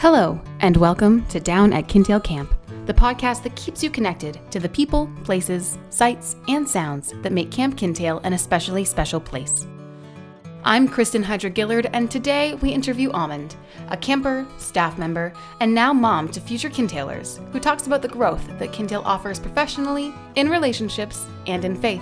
Hello, and welcome to Down at Kintail Camp, the podcast that keeps you connected to the people, places, sights, and sounds that make Camp Kintail an especially special place. I'm Kristen Hydra Gillard, and today we interview Almond, a camper, staff member, and now mom to future Kintailers, who talks about the growth that Kintail offers professionally, in relationships, and in faith.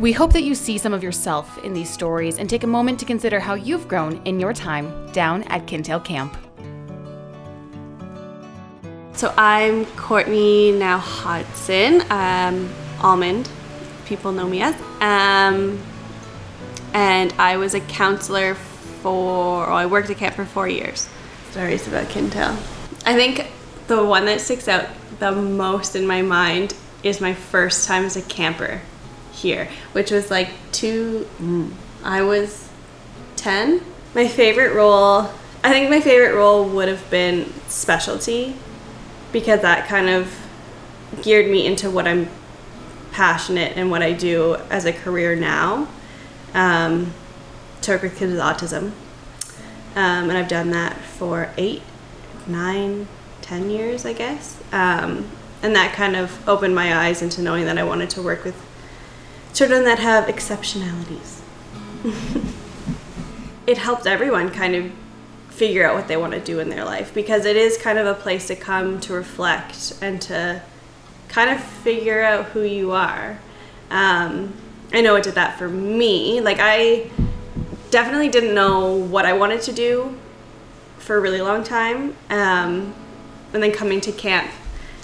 We hope that you see some of yourself in these stories and take a moment to consider how you've grown in your time down at Kintail Camp. So I'm Courtney now Hudson, um, Almond, people know me as. Um, and I was a counselor for, or I worked at camp for four years. Stories about Kintail. I think the one that sticks out the most in my mind is my first time as a camper here, which was like two, mm, I was 10. My favorite role, I think my favorite role would have been specialty because that kind of geared me into what I'm passionate and what I do as a career now. Um, to work with kids with autism. Um, and I've done that for eight, nine, ten years, I guess. Um, and that kind of opened my eyes into knowing that I wanted to work with children that have exceptionalities. it helped everyone kind of figure out what they want to do in their life because it is kind of a place to come to reflect and to kind of figure out who you are. Um, I know it did that for me. Like, I definitely didn't know what I wanted to do for a really long time. Um, and then coming to camp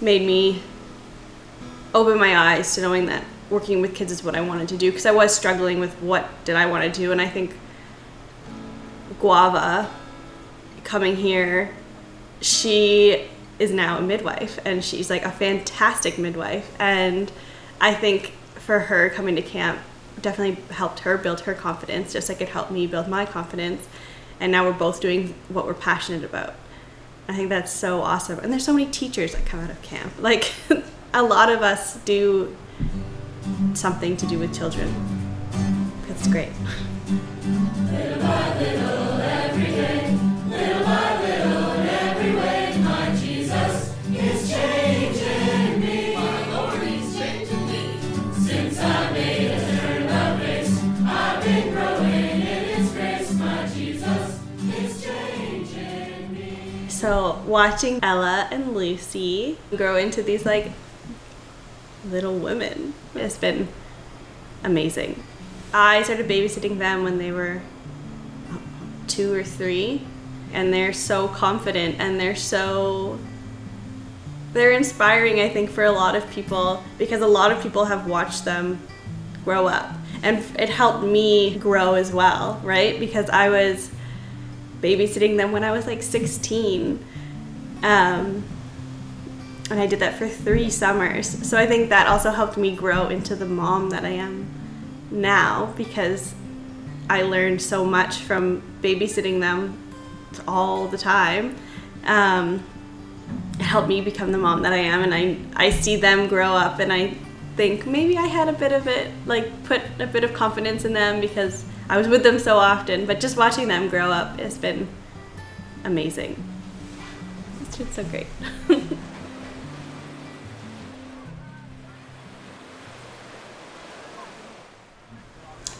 made me open my eyes to knowing that working with kids is what I wanted to do because I was struggling with what did I want to do. And I think Guava coming here, she is now a midwife and she's like a fantastic midwife. And I think for her coming to camp definitely helped her build her confidence, just like it helped me build my confidence. And now we're both doing what we're passionate about. I think that's so awesome. And there's so many teachers that come out of camp. Like a lot of us do something to do with children. That's great. So watching Ella and Lucy grow into these like little women has been amazing. I started babysitting them when they were two or three, and they're so confident and they're so they're inspiring i think for a lot of people because a lot of people have watched them grow up and it helped me grow as well right because i was babysitting them when i was like 16 um, and i did that for three summers so i think that also helped me grow into the mom that i am now because i learned so much from babysitting them all the time um, helped me become the mom that I am. And I, I see them grow up and I think maybe I had a bit of it, like put a bit of confidence in them because I was with them so often. But just watching them grow up has been amazing. It's been so great.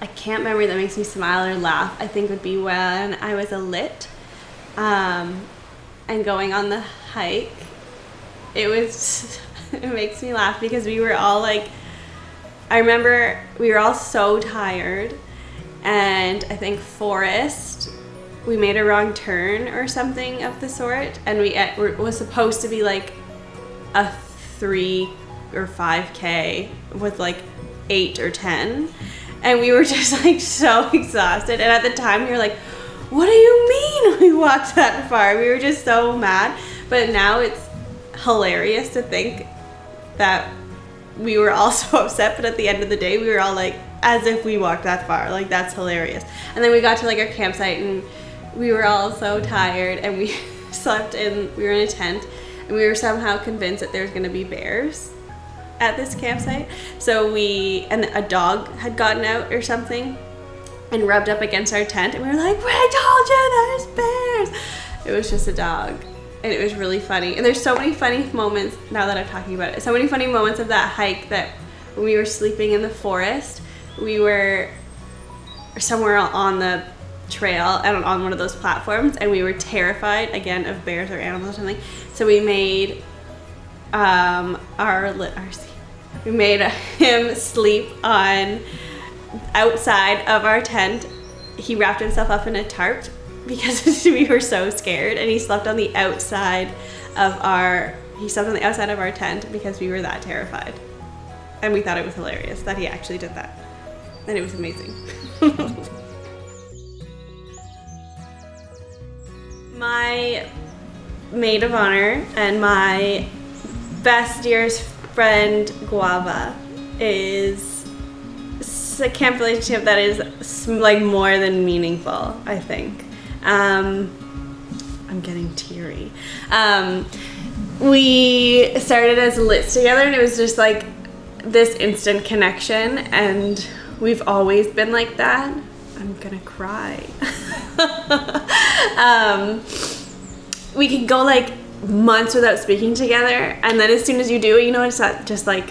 a camp memory that makes me smile or laugh, I think would be when I was a lit um, and going on the hike. It was, it makes me laugh because we were all like, I remember we were all so tired, and I think Forest. we made a wrong turn or something of the sort, and we it was supposed to be like a three or five k with like eight or ten, and we were just like so exhausted, and at the time we were like what do you mean we walked that far? We were just so mad. But now it's hilarious to think that we were all so upset, but at the end of the day, we were all like, as if we walked that far. Like, that's hilarious. And then we got to like our campsite and we were all so tired and we slept in, we were in a tent and we were somehow convinced that there's gonna be bears at this campsite. So we, and a dog had gotten out or something and rubbed up against our tent and we were like, I told you there's bears. It was just a dog. And it was really funny. And there's so many funny moments now that I'm talking about it. So many funny moments of that hike that when we were sleeping in the forest, we were somewhere on the trail and on one of those platforms, and we were terrified again of bears or animals or something. So we made um, our our we made him sleep on outside of our tent. He wrapped himself up in a tarp because we were so scared, and he slept on the outside of our. He slept on the outside of our tent because we were that terrified, and we thought it was hilarious that he actually did that, and it was amazing. my maid of honor and my best dearest friend Guava is a camp relationship that is like more than meaningful. I think. Um, I'm getting teary. Um, we started as lits together, and it was just like this instant connection, and we've always been like that. I'm gonna cry. um, we could go like months without speaking together, and then as soon as you do, you know, it's that just like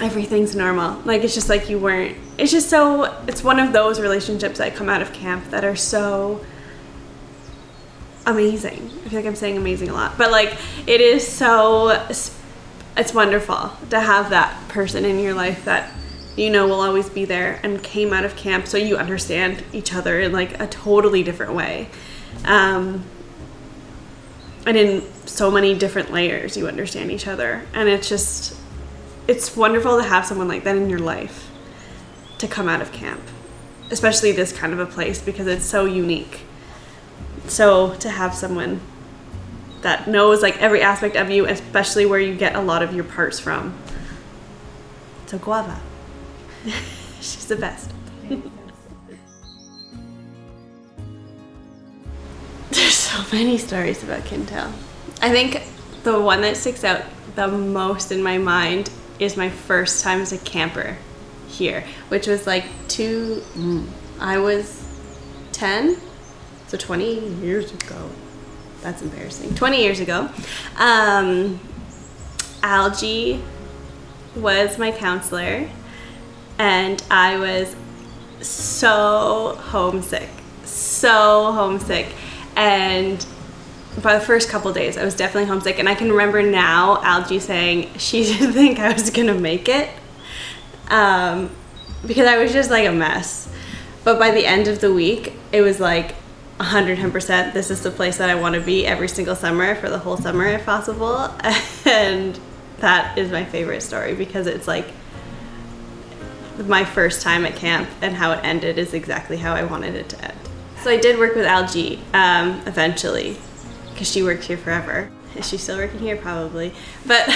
everything's normal. Like it's just like you weren't. It's just so. It's one of those relationships that come out of camp that are so amazing. I feel like I'm saying amazing a lot, but like it is so. It's wonderful to have that person in your life that you know will always be there and came out of camp so you understand each other in like a totally different way. Um, and in so many different layers you understand each other and it's just it's wonderful to have someone like that in your life to come out of camp especially this kind of a place because it's so unique so to have someone that knows like every aspect of you especially where you get a lot of your parts from so guava she's the best There's so many stories about Kintail. I think the one that sticks out the most in my mind is my first time as a camper here, which was like two. Mm, I was ten, so twenty years ago. That's embarrassing. Twenty years ago, um, Algie was my counselor, and I was so homesick, so homesick and by the first couple days i was definitely homesick and i can remember now algie saying she didn't think i was gonna make it um, because i was just like a mess but by the end of the week it was like 110% this is the place that i want to be every single summer for the whole summer if possible and that is my favorite story because it's like my first time at camp and how it ended is exactly how i wanted it to end so I did work with Algie um, eventually, because she worked here forever. Is she still working here? Probably. But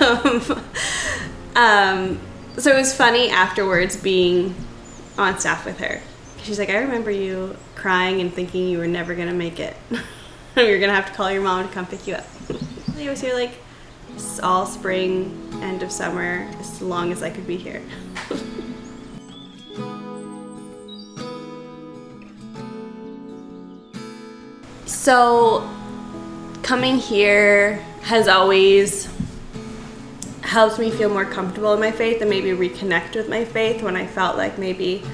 um, um, so it was funny afterwards being on staff with her. She's like, I remember you crying and thinking you were never gonna make it. You're gonna have to call your mom to come pick you up. I was here like all spring, end of summer, as long as I could be here. So, coming here has always helped me feel more comfortable in my faith and maybe reconnect with my faith when I felt like maybe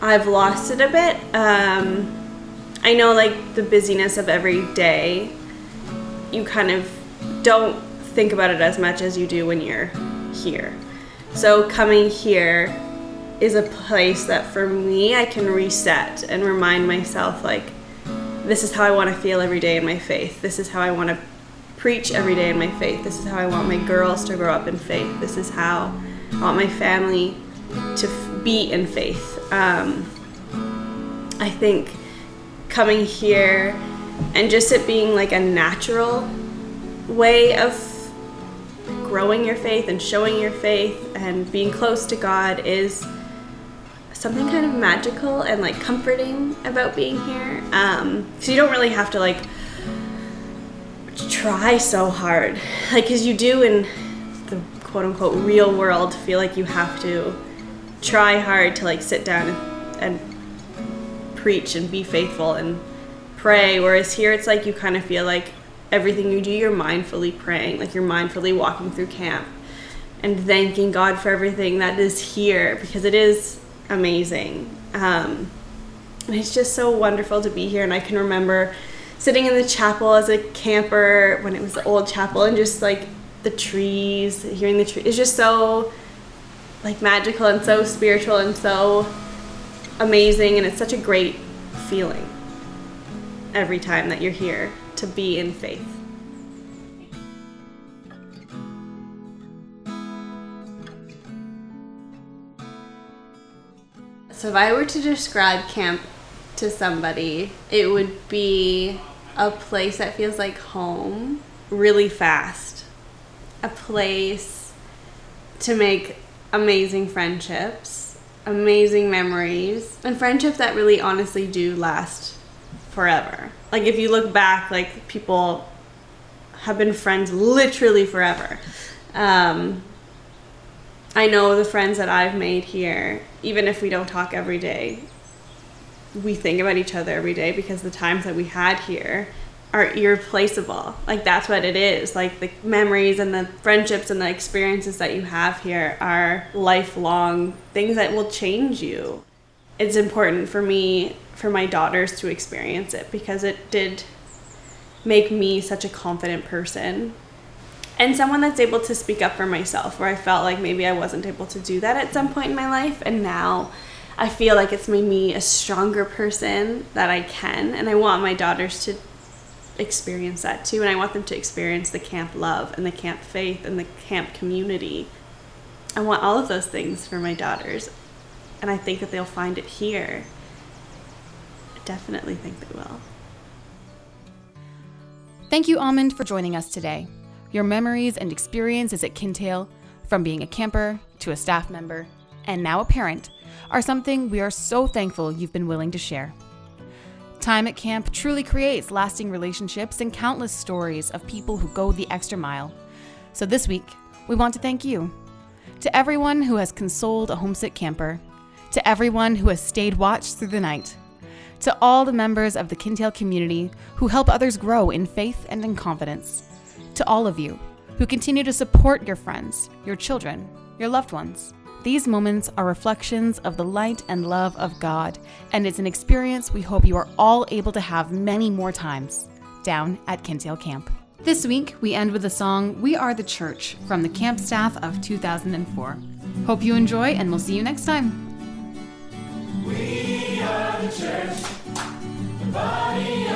I've lost it a bit. Um, I know, like, the busyness of every day, you kind of don't think about it as much as you do when you're here. So, coming here is a place that for me I can reset and remind myself, like, this is how I want to feel every day in my faith. This is how I want to preach every day in my faith. This is how I want my girls to grow up in faith. This is how I want my family to be in faith. Um, I think coming here and just it being like a natural way of growing your faith and showing your faith and being close to God is something kind of magical and like comforting about being here. Um, so you don't really have to like try so hard, like because you do in the quote unquote real world feel like you have to try hard to like sit down and, and preach and be faithful and pray. Whereas here it's like you kind of feel like everything you do, you're mindfully praying, like you're mindfully walking through camp and thanking God for everything that is here because it is amazing. Um, and it's just so wonderful to be here. And I can remember sitting in the chapel as a camper when it was the old chapel and just like the trees, hearing the trees. It's just so like magical and so spiritual and so amazing. And it's such a great feeling every time that you're here to be in faith. So, if I were to describe camp to somebody, it would be a place that feels like home really fast. A place to make amazing friendships, amazing memories, and friendships that really honestly do last forever. Like if you look back, like people have been friends literally forever. Um, I know the friends that I've made here, even if we don't talk every day, we think about each other every day because the times that we had here are irreplaceable. Like that's what it is. Like the memories and the friendships and the experiences that you have here are lifelong things that will change you. It's important for me for my daughters to experience it because it did make me such a confident person and someone that's able to speak up for myself where I felt like maybe I wasn't able to do that at some point in my life and now I feel like it's made me a stronger person that I can and I want my daughters to experience that too and I want them to experience the camp love and the camp faith and the camp community. I want all of those things for my daughters and I think that they'll find it here definitely think they will. Thank you, Almond, for joining us today. Your memories and experiences at Kintail, from being a camper to a staff member and now a parent, are something we are so thankful you've been willing to share. Time at camp truly creates lasting relationships and countless stories of people who go the extra mile. So this week, we want to thank you. To everyone who has consoled a homesick camper, to everyone who has stayed watch through the night, to all the members of the Kintail community who help others grow in faith and in confidence, to all of you who continue to support your friends, your children, your loved ones. These moments are reflections of the light and love of God, and it's an experience we hope you are all able to have many more times down at Kintail Camp. This week, we end with the song We Are the Church from the camp staff of 2004. Hope you enjoy, and we'll see you next time. We are the church, the body